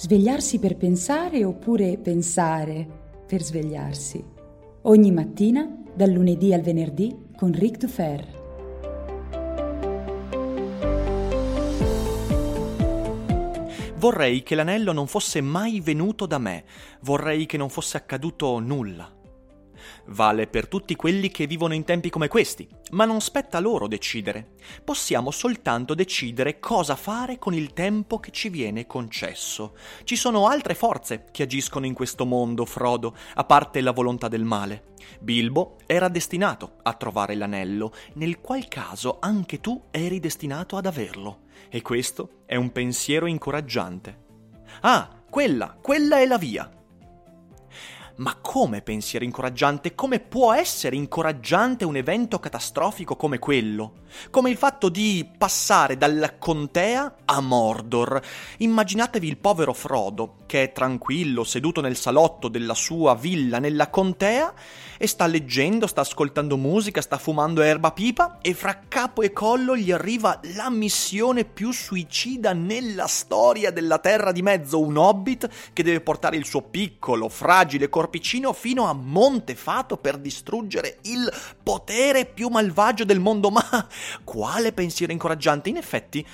Svegliarsi per pensare oppure pensare per svegliarsi. Ogni mattina, dal lunedì al venerdì, con Ric Dufer. Vorrei che l'anello non fosse mai venuto da me, vorrei che non fosse accaduto nulla. Vale per tutti quelli che vivono in tempi come questi, ma non spetta loro decidere. Possiamo soltanto decidere cosa fare con il tempo che ci viene concesso. Ci sono altre forze che agiscono in questo mondo, Frodo, a parte la volontà del male. Bilbo era destinato a trovare l'anello, nel qual caso anche tu eri destinato ad averlo. E questo è un pensiero incoraggiante. Ah, quella, quella è la via. Ma come pensiero incoraggiante? Come può essere incoraggiante un evento catastrofico come quello? Come il fatto di passare dalla contea a Mordor. Immaginatevi il povero Frodo, che è tranquillo, seduto nel salotto della sua villa nella contea, e sta leggendo, sta ascoltando musica, sta fumando erba pipa, e fra capo e collo gli arriva la missione più suicida nella storia della Terra di Mezzo, un hobbit che deve portare il suo piccolo, fragile corpicino fino a Montefato per distruggere il potere più malvagio del mondo. Ma quale pensiero incoraggiante! In effetti,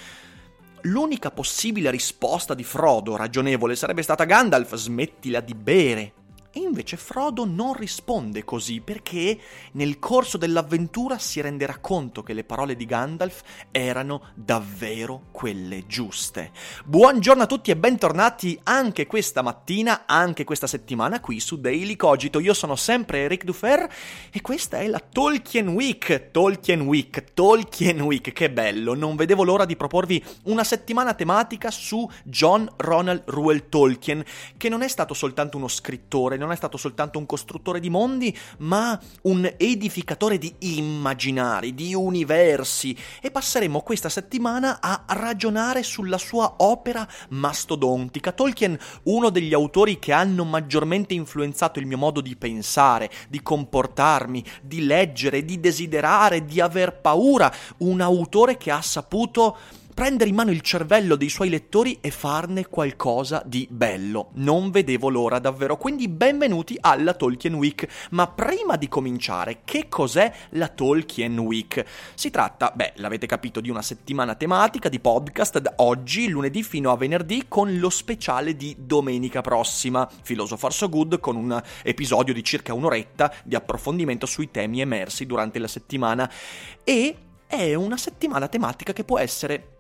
l'unica possibile risposta di Frodo ragionevole sarebbe stata Gandalf, smettila di bere. E invece Frodo non risponde così perché nel corso dell'avventura si renderà conto che le parole di Gandalf erano davvero quelle giuste. Buongiorno a tutti e bentornati anche questa mattina, anche questa settimana qui su Daily Cogito. Io sono sempre Eric Dufer e questa è la Tolkien Week. Tolkien Week, Tolkien Week, che bello! Non vedevo l'ora di proporvi una settimana tematica su John Ronald Reuel Tolkien, che non è stato soltanto uno scrittore, non è stato soltanto un costruttore di mondi, ma un edificatore di immaginari, di universi, e passeremo questa settimana a ragionare sulla sua opera mastodontica. Tolkien, uno degli autori che hanno maggiormente influenzato il mio modo di pensare, di comportarmi, di leggere, di desiderare, di aver paura, un autore che ha saputo prendere in mano il cervello dei suoi lettori e farne qualcosa di bello. Non vedevo l'ora davvero, quindi benvenuti alla Tolkien Week. Ma prima di cominciare, che cos'è la Tolkien Week? Si tratta, beh, l'avete capito, di una settimana tematica di podcast da oggi, lunedì fino a venerdì, con lo speciale di domenica prossima, Philosopher So Good, con un episodio di circa un'oretta di approfondimento sui temi emersi durante la settimana. E è una settimana tematica che può essere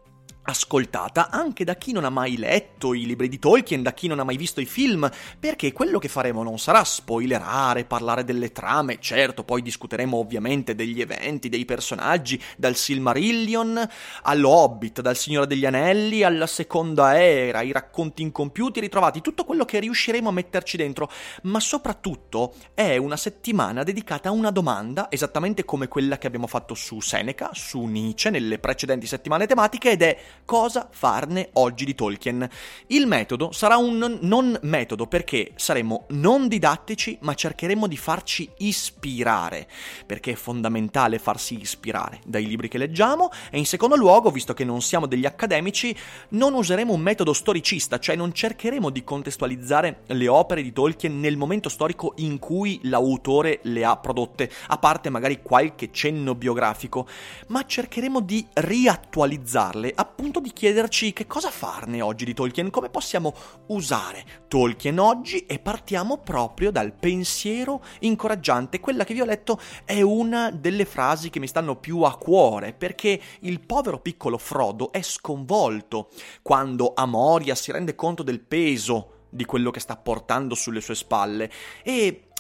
ascoltata anche da chi non ha mai letto i libri di Tolkien, da chi non ha mai visto i film, perché quello che faremo non sarà spoilerare, parlare delle trame, certo, poi discuteremo ovviamente degli eventi, dei personaggi, dal Silmarillion allo Hobbit, dal Signore degli Anelli alla Seconda Era, i racconti incompiuti ritrovati, tutto quello che riusciremo a metterci dentro, ma soprattutto è una settimana dedicata a una domanda, esattamente come quella che abbiamo fatto su Seneca, su Nietzsche nelle precedenti settimane tematiche, ed è cosa farne oggi di Tolkien. Il metodo sarà un non metodo perché saremo non didattici ma cercheremo di farci ispirare, perché è fondamentale farsi ispirare dai libri che leggiamo e in secondo luogo, visto che non siamo degli accademici, non useremo un metodo storicista, cioè non cercheremo di contestualizzare le opere di Tolkien nel momento storico in cui l'autore le ha prodotte, a parte magari qualche cenno biografico, ma cercheremo di riattualizzarle appunto punto di chiederci che cosa farne oggi di Tolkien, come possiamo usare Tolkien oggi e partiamo proprio dal pensiero incoraggiante. Quella che vi ho letto è una delle frasi che mi stanno più a cuore perché il povero piccolo Frodo è sconvolto quando a Moria si rende conto del peso di quello che sta portando sulle sue spalle e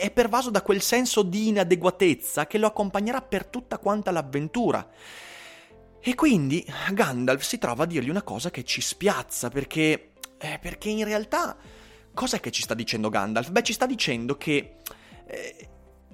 è pervaso da quel senso di inadeguatezza che lo accompagnerà per tutta quanta l'avventura. E quindi Gandalf si trova a dirgli una cosa che ci spiazza, perché Eh, perché in realtà cos'è che ci sta dicendo Gandalf? Beh, ci sta dicendo che eh,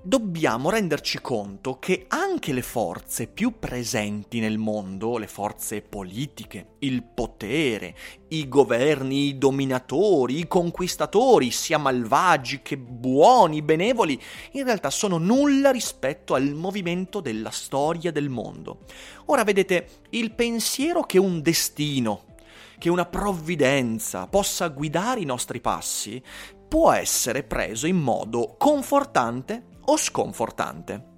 dobbiamo renderci conto che anche le forze più presenti nel mondo, le forze politiche, il potere, i governi, i dominatori, i conquistatori, sia malvagi che buoni, benevoli, in realtà sono nulla rispetto al movimento della storia del mondo. Ora vedete, il pensiero che un destino, che una provvidenza possa guidare i nostri passi può essere preso in modo confortante o sconfortante.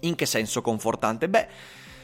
In che senso confortante? Beh,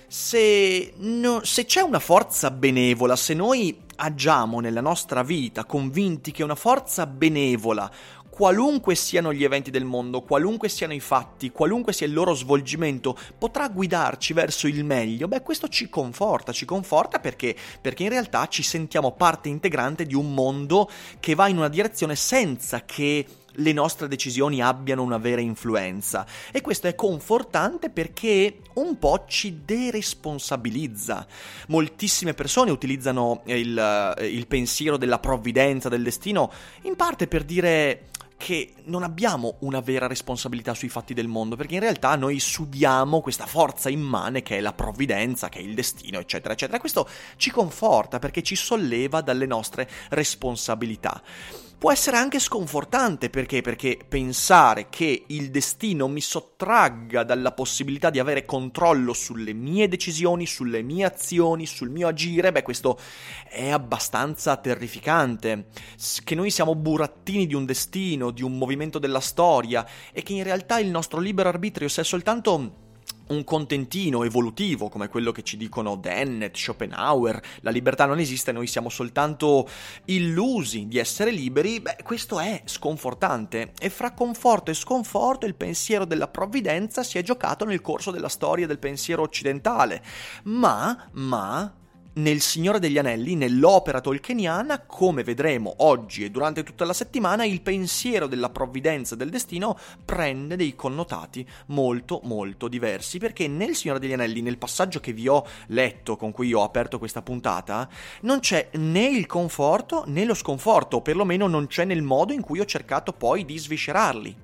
se, no, se, c'è una forza benevola, se noi agiamo nella nostra vita convinti che una forza benevola, qualunque siano gli eventi del mondo, qualunque siano i fatti, qualunque sia il loro svolgimento, potrà guidarci verso il meglio, beh questo ci conforta, ci conforta perché, perché in realtà ci sentiamo parte integrante di un mondo che va in una direzione senza che le nostre decisioni abbiano una vera influenza e questo è confortante perché un po' ci deresponsabilizza. Moltissime persone utilizzano il, il pensiero della provvidenza, del destino, in parte per dire che non abbiamo una vera responsabilità sui fatti del mondo, perché in realtà noi subiamo questa forza immane che è la provvidenza, che è il destino, eccetera, eccetera. Questo ci conforta perché ci solleva dalle nostre responsabilità può essere anche sconfortante perché? Perché pensare che il destino mi sottragga dalla possibilità di avere controllo sulle mie decisioni, sulle mie azioni, sul mio agire, beh, questo è abbastanza terrificante. Che noi siamo burattini di un destino, di un movimento della storia e che in realtà il nostro libero arbitrio sia soltanto un contentino evolutivo come quello che ci dicono Dennett, Schopenhauer, la libertà non esiste, noi siamo soltanto illusi di essere liberi, beh, questo è sconfortante. E fra conforto e sconforto il pensiero della provvidenza si è giocato nel corso della storia del pensiero occidentale, ma, ma nel Signore degli Anelli, nell'opera tolkieniana, come vedremo oggi e durante tutta la settimana, il pensiero della provvidenza del destino prende dei connotati molto molto diversi, perché nel Signore degli Anelli, nel passaggio che vi ho letto, con cui ho aperto questa puntata, non c'è né il conforto né lo sconforto, o perlomeno non c'è nel modo in cui ho cercato poi di sviscerarli.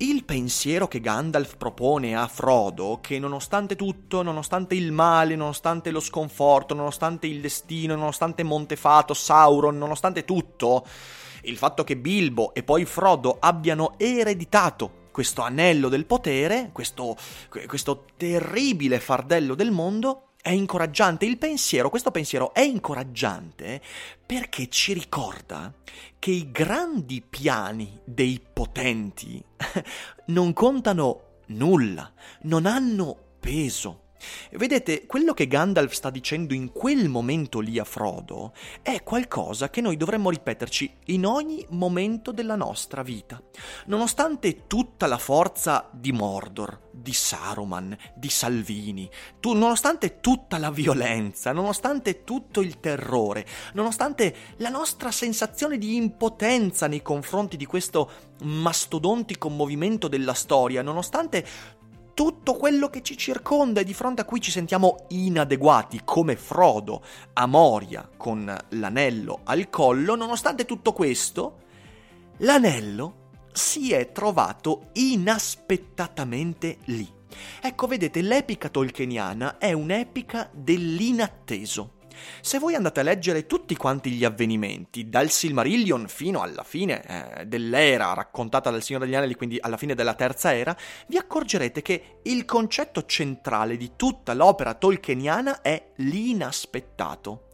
Il pensiero che Gandalf propone a Frodo, che nonostante tutto, nonostante il male, nonostante lo sconforto, nonostante il destino, nonostante Montefato, Sauron, nonostante tutto, il fatto che Bilbo e poi Frodo abbiano ereditato questo anello del potere, questo, questo terribile fardello del mondo, è incoraggiante. Il pensiero, questo pensiero è incoraggiante perché ci ricorda che i grandi piani dei potenti non contano nulla, non hanno peso. Vedete, quello che Gandalf sta dicendo in quel momento lì a Frodo è qualcosa che noi dovremmo ripeterci in ogni momento della nostra vita. Nonostante tutta la forza di Mordor, di Saruman, di Salvini, tu, nonostante tutta la violenza, nonostante tutto il terrore, nonostante la nostra sensazione di impotenza nei confronti di questo mastodontico movimento della storia, nonostante tutto quello che ci circonda e di fronte a cui ci sentiamo inadeguati, come Frodo a Moria con l'anello al collo, nonostante tutto questo, l'anello si è trovato inaspettatamente lì. Ecco, vedete, l'epica tolkieniana è un'epica dell'inatteso. Se voi andate a leggere tutti quanti gli avvenimenti, dal Silmarillion fino alla fine eh, dell'era raccontata dal Signore degli Anelli, quindi alla fine della terza era, vi accorgerete che il concetto centrale di tutta l'opera tolkieniana è l'inaspettato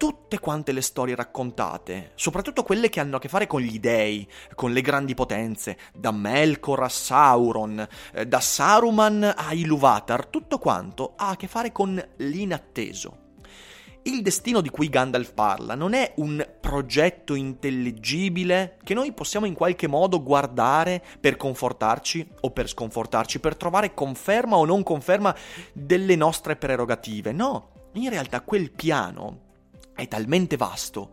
tutte quante le storie raccontate, soprattutto quelle che hanno a che fare con gli dei, con le grandi potenze, da Melkor a Sauron, eh, da Saruman a Iluvatar, tutto quanto ha a che fare con l'inatteso. Il destino di cui Gandalf parla non è un progetto intelligibile che noi possiamo in qualche modo guardare per confortarci o per sconfortarci, per trovare conferma o non conferma delle nostre prerogative. No, in realtà quel piano è talmente vasto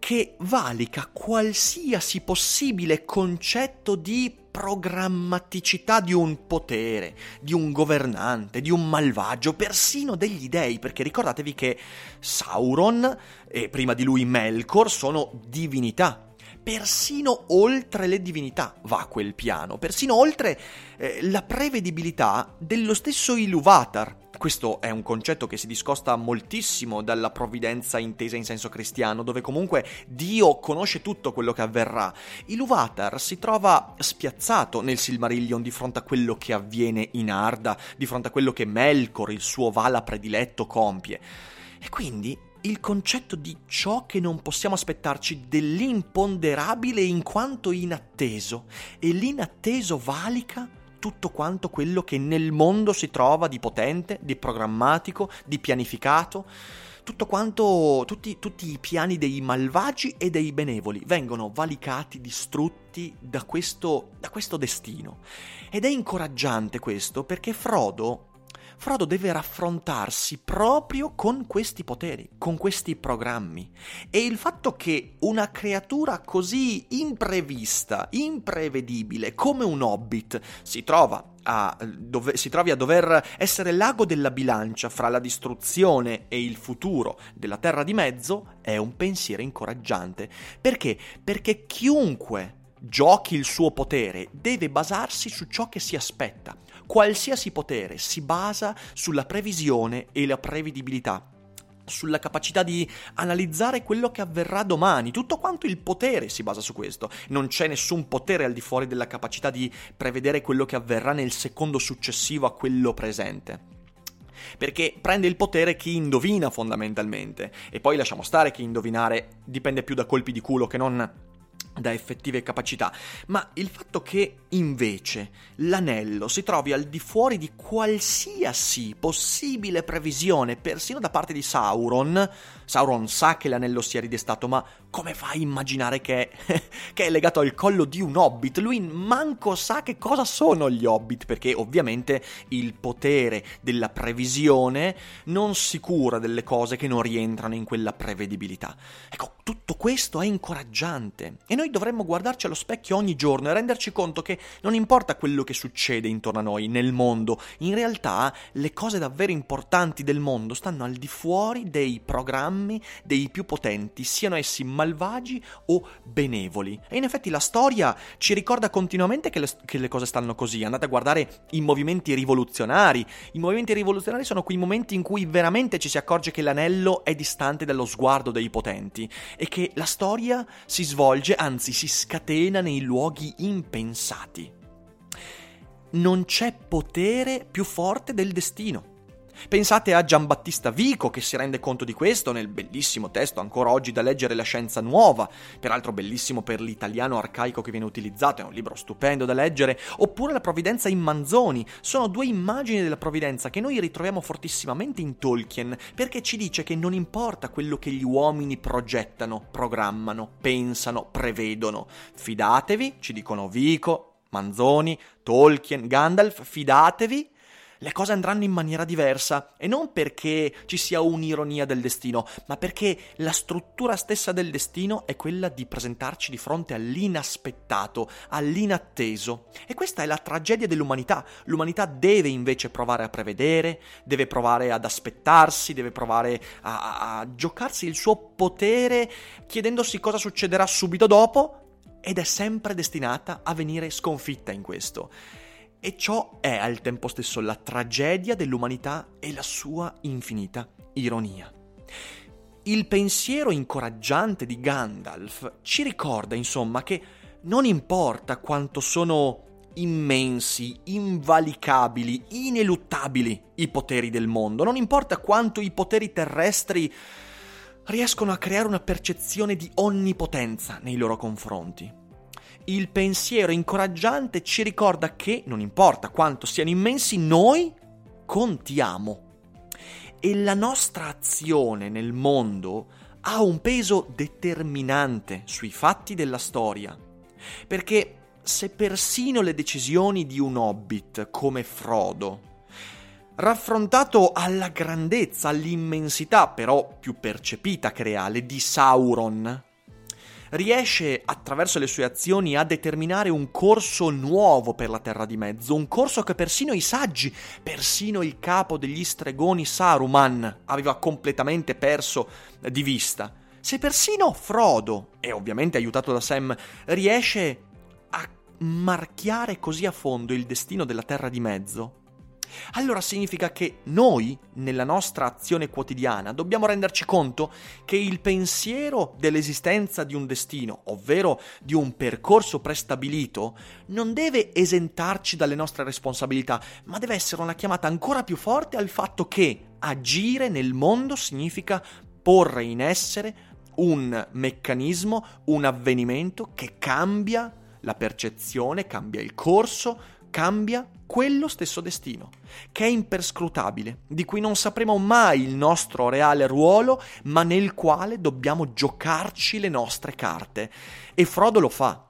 che valica qualsiasi possibile concetto di programmaticità di un potere, di un governante, di un malvagio, persino degli dei, perché ricordatevi che Sauron e prima di lui Melkor sono divinità. Persino oltre le divinità va quel piano, persino oltre eh, la prevedibilità dello stesso Iluvatar, questo è un concetto che si discosta moltissimo dalla provvidenza intesa in senso cristiano, dove comunque Dio conosce tutto quello che avverrà. Iluvatar si trova spiazzato nel Silmarillion di fronte a quello che avviene in Arda, di fronte a quello che Melkor, il suo vala prediletto, compie. E quindi il concetto di ciò che non possiamo aspettarci, dell'imponderabile in quanto inatteso, e l'inatteso valica tutto quanto quello che nel mondo si trova di potente, di programmatico, di pianificato. Tutto quanto, tutti, tutti i piani dei malvagi e dei benevoli vengono valicati, distrutti da questo, da questo destino. Ed è incoraggiante questo perché Frodo Frodo deve raffrontarsi proprio con questi poteri, con questi programmi. E il fatto che una creatura così imprevista, imprevedibile come un hobbit si trova a, dove, si trovi a dover essere l'ago della bilancia fra la distruzione e il futuro della Terra di Mezzo è un pensiero incoraggiante. Perché? Perché chiunque giochi il suo potere deve basarsi su ciò che si aspetta. Qualsiasi potere si basa sulla previsione e la prevedibilità sulla capacità di analizzare quello che avverrà domani. Tutto quanto il potere si basa su questo. Non c'è nessun potere al di fuori della capacità di prevedere quello che avverrà nel secondo successivo a quello presente. Perché prende il potere chi indovina fondamentalmente. E poi lasciamo stare che indovinare dipende più da colpi di culo che non da effettive capacità, ma il fatto che invece l'anello si trovi al di fuori di qualsiasi possibile previsione, persino da parte di Sauron, Sauron sa che l'anello sia ridestato, ma come fa a immaginare che che è legato al collo di un hobbit? Lui manco sa che cosa sono gli hobbit, perché ovviamente il potere della previsione non si cura delle cose che non rientrano in quella prevedibilità. Ecco, tutto questo è incoraggiante e noi dovremmo guardarci allo specchio ogni giorno e renderci conto che non importa quello che succede intorno a noi, nel mondo, in realtà le cose davvero importanti del mondo stanno al di fuori dei programmi dei più potenti, siano essi malvagi o benevoli. E in effetti la storia ci ricorda continuamente che le, che le cose stanno così. Andate a guardare i movimenti rivoluzionari. I movimenti rivoluzionari sono quei momenti in cui veramente ci si accorge che l'anello è distante dallo sguardo dei potenti e che la storia si svolge, anzi si scatena nei luoghi impensati. Non c'è potere più forte del destino. Pensate a Giambattista Vico che si rende conto di questo nel bellissimo testo ancora oggi da leggere La scienza nuova, peraltro bellissimo per l'italiano arcaico che viene utilizzato, è un libro stupendo da leggere, oppure La provvidenza in Manzoni, sono due immagini della provvidenza che noi ritroviamo fortissimamente in Tolkien, perché ci dice che non importa quello che gli uomini progettano, programmano, pensano, prevedono. Fidatevi, ci dicono Vico, Manzoni, Tolkien, Gandalf, fidatevi le cose andranno in maniera diversa e non perché ci sia un'ironia del destino, ma perché la struttura stessa del destino è quella di presentarci di fronte all'inaspettato, all'inatteso. E questa è la tragedia dell'umanità. L'umanità deve invece provare a prevedere, deve provare ad aspettarsi, deve provare a, a giocarsi il suo potere chiedendosi cosa succederà subito dopo ed è sempre destinata a venire sconfitta in questo. E ciò è al tempo stesso la tragedia dell'umanità e la sua infinita ironia. Il pensiero incoraggiante di Gandalf ci ricorda, insomma, che non importa quanto sono immensi, invalicabili, ineluttabili i poteri del mondo, non importa quanto i poteri terrestri riescono a creare una percezione di onnipotenza nei loro confronti il pensiero incoraggiante ci ricorda che, non importa quanto siano immensi, noi contiamo. E la nostra azione nel mondo ha un peso determinante sui fatti della storia. Perché se persino le decisioni di un hobbit come Frodo, raffrontato alla grandezza, all'immensità però più percepita che reale di Sauron, riesce attraverso le sue azioni a determinare un corso nuovo per la Terra di Mezzo, un corso che persino i saggi, persino il capo degli stregoni Saruman aveva completamente perso di vista. Se persino Frodo, e ovviamente aiutato da Sam, riesce a marchiare così a fondo il destino della Terra di Mezzo, allora significa che noi, nella nostra azione quotidiana, dobbiamo renderci conto che il pensiero dell'esistenza di un destino, ovvero di un percorso prestabilito, non deve esentarci dalle nostre responsabilità, ma deve essere una chiamata ancora più forte al fatto che agire nel mondo significa porre in essere un meccanismo, un avvenimento che cambia la percezione, cambia il corso, cambia quello stesso destino, che è imperscrutabile, di cui non sapremo mai il nostro reale ruolo, ma nel quale dobbiamo giocarci le nostre carte. E Frodo lo fa.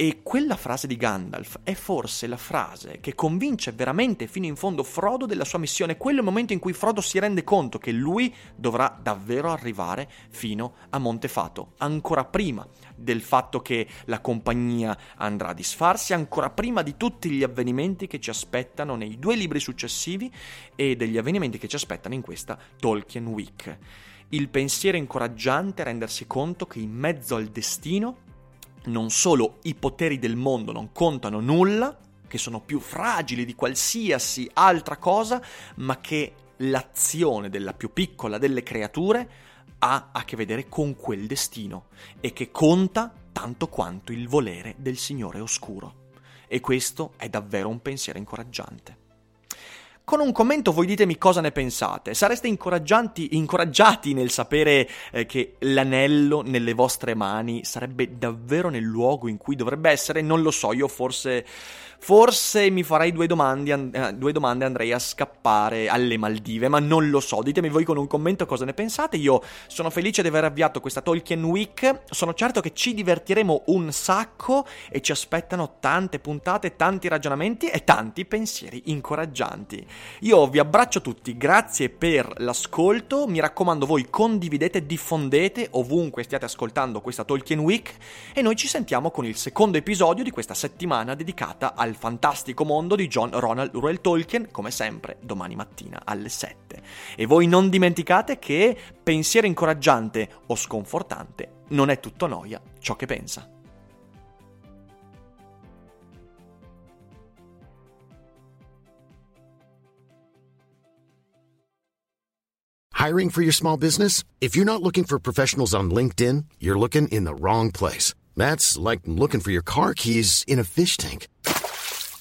E quella frase di Gandalf è forse la frase che convince veramente fino in fondo Frodo della sua missione. Quello è il momento in cui Frodo si rende conto che lui dovrà davvero arrivare fino a Montefato, ancora prima del fatto che la compagnia andrà a disfarsi, ancora prima di tutti gli avvenimenti che ci aspettano nei due libri successivi e degli avvenimenti che ci aspettano in questa Tolkien Week. Il pensiero incoraggiante è rendersi conto che in mezzo al destino non solo i poteri del mondo non contano nulla, che sono più fragili di qualsiasi altra cosa, ma che l'azione della più piccola delle creature ha a che vedere con quel destino e che conta tanto quanto il volere del Signore Oscuro. E questo è davvero un pensiero incoraggiante. Con un commento voi ditemi cosa ne pensate. Sareste incoraggiati nel sapere eh, che l'anello nelle vostre mani sarebbe davvero nel luogo in cui dovrebbe essere? Non lo so, io forse Forse mi farei due domande, eh, due domande, andrei a scappare alle Maldive, ma non lo so. Ditemi voi con un commento cosa ne pensate. Io sono felice di aver avviato questa Tolkien Week. Sono certo che ci divertiremo un sacco e ci aspettano tante puntate, tanti ragionamenti e tanti pensieri incoraggianti. Io vi abbraccio tutti, grazie per l'ascolto. Mi raccomando, voi condividete, diffondete ovunque stiate ascoltando questa Tolkien Week e noi ci sentiamo con il secondo episodio di questa settimana dedicata al al fantastico mondo di John Ronald Ruel Tolkien, come sempre, domani mattina alle 7. E voi non dimenticate che pensiero incoraggiante o sconfortante non è tutto noia ciò che pensa. Hiring for your small business? If you're not looking for professionals on LinkedIn, you're looking in the wrong place. That's like looking for your car keys in a fish tank.